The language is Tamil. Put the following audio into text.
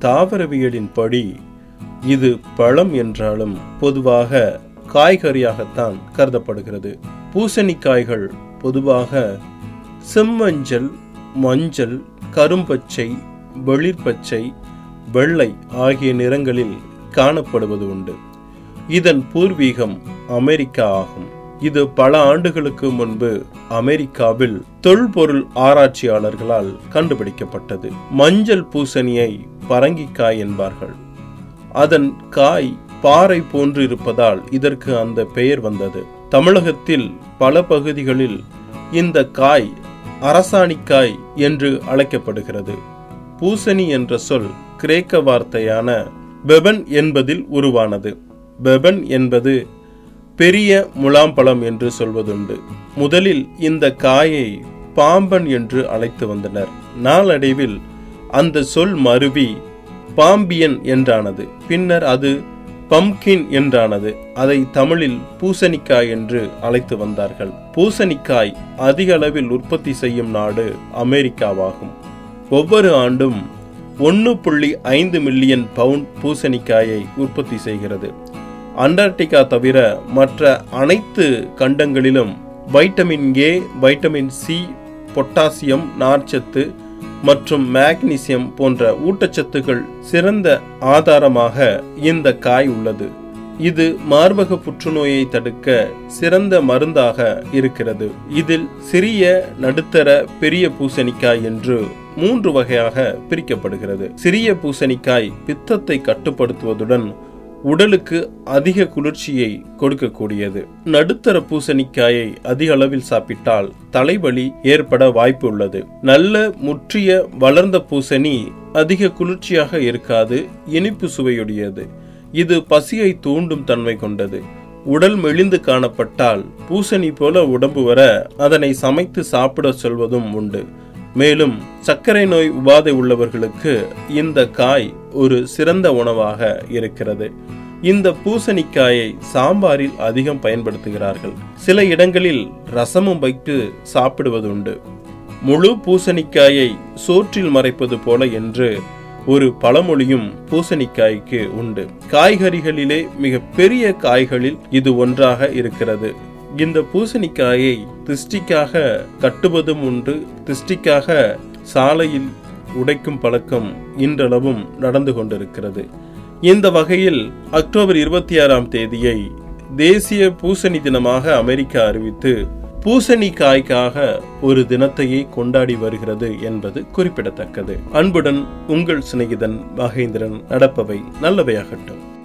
தாவரவியலின் படி இது பழம் என்றாலும் பொதுவாக காய்கறியாகத்தான் கருதப்படுகிறது. பூசணிக்காய்கள் பொதுவாக செம்மஞ்சள் மஞ்சள் கரும்பச்சை வெளிர்பச்சை வெள்ளை ஆகிய நிறங்களில் காணப்படுவது உண்டு. இதன் பூர்வீகம் அமெரிக்கா ஆகும். இது பல ஆண்டுகளுக்கு முன்பு அமெரிக்காவில் தொல்பொருள் ஆராய்ச்சியாளர்களால் கண்டுபிடிக்கப்பட்டது. மஞ்சள் பூசணியை பரங்கிக்காய் என்பார்கள். அதன் காய் பாறை போன்று இருப்பதால் இதற்கு அந்த பெயர் வந்தது. தமிழகத்தில் பல பகுதிகளில் இந்த காய் அரசாணிக்காய் என்று அழைக்கப்படுகிறது. பூசணி என்ற சொல் கிரேக்க வார்த்தையான பெபன் என்பதில் உருவானது. பெபன் என்பது பெரிய முலாம்பழம் என்று சொல்வதுண்டு. முதலில் இந்த காயை பாம்பன் என்று அழைத்து வந்தனர். நாளடைவில் அந்த சொல் மருவி பாம்பியன் என்றானது. பின்னர் அது பம்கின் என்றானது. அதை தமிழில் பூசணிக்காய் என்று அழைத்து வந்தார்கள். பூசணிக்காய் அதிக அளவில் உற்பத்தி செய்யும் நாடு அமெரிக்காவாகும். ஒவ்வொரு ஆண்டும் ஒன்று புள்ளி ஐந்து மில்லியன் பவுண்ட் பூசணிக்காயை உற்பத்தி செய்கிறது. அண்டார்டிகா தவிர மற்ற அனைத்து கண்டங்களிலும் vitamin A vitamin C potassium நார்ச்சத்து மற்றும் மேக்னீசியம் போன்ற ஊட்டச்சத்துக்கள் சிறந்த ஆதாரமாக இந்த காய் உள்ளது. இது மார்பக புற்றுநோயை தடுக்க சிறந்த மருந்தாக இருக்கிறது. இதில் சிறிய நடுத்தர பெரிய பூசணிக்காய் என்று மூன்று வகையாக பிரிக்கப்படுகிறது. சிறிய பூசணிக்காய் பித்தத்தை கட்டுப்படுத்துவதுடன் உடலுக்கு அதிக குளிர்ச்சியை கொடுக்கக்கூடியது. நடுத்தர பூசணிக்காயை அதிக அளவில் சாப்பிட்டால் தலைவலி ஏற்பட வாய்ப்பு உள்ளது. நல்ல முற்றிய வளர்ந்த பூசணி அதிக குளிர்ச்சியாக இருக்காது இனிப்பு சுவையுடையது. இது பசியை தூண்டும் தன்மை கொண்டது. உடல் மெலிந்து காணப்பட்டால் பூசணி போல உடம்பு வர அதனை சமைத்து சாப்பிட சொல்வதும் உண்டு. மேலும் சர்க்கரை நோய் உபாதை உள்ளவர்களுக்கு இந்த காய் ஒரு சிறந்த உணவாக இருக்கிறது. இந்த பூசணிக்காயை சாம்பாரில் அதிகம் பயன்படுத்துகிறார்கள். சில இடங்களில் ரசமும் வைத்து சாப்பிடுவதுண்டு. முழு பூசணிக்காயை சோற்றில் மறைப்பது போல என்று ஒரு பழமொழியும் பூசணிக்காய்க்கு உண்டு. காய்கறிகளிலே மிக பெரிய காய்களில் இது ஒன்றாக இருக்கிறது. இந்த பூசணிக்காயை திஷ்டிக்காக கட்டுவதும் உண்டு திஷ்டிக்காக சாலையில் உடைக்கும் பழக்கம் இன்றளவும் நடந்து கொண்டிருக்கிறது. இந்த வகையில் அக்டோபர் இருபத்தி ஆறாம் தேதியை தேசிய பூசணி தினமாக அமெரிக்கா அறிவித்து பூசணிக்காய்க்காக ஒரு தினத்தையே கொண்டாடி வருகிறது என்பது குறிப்பிடத்தக்கது. அன்புடன் உங்கள் சிநேகிதன் மகேந்திரன் நடப்பவை நல்லவையாகட்டும்.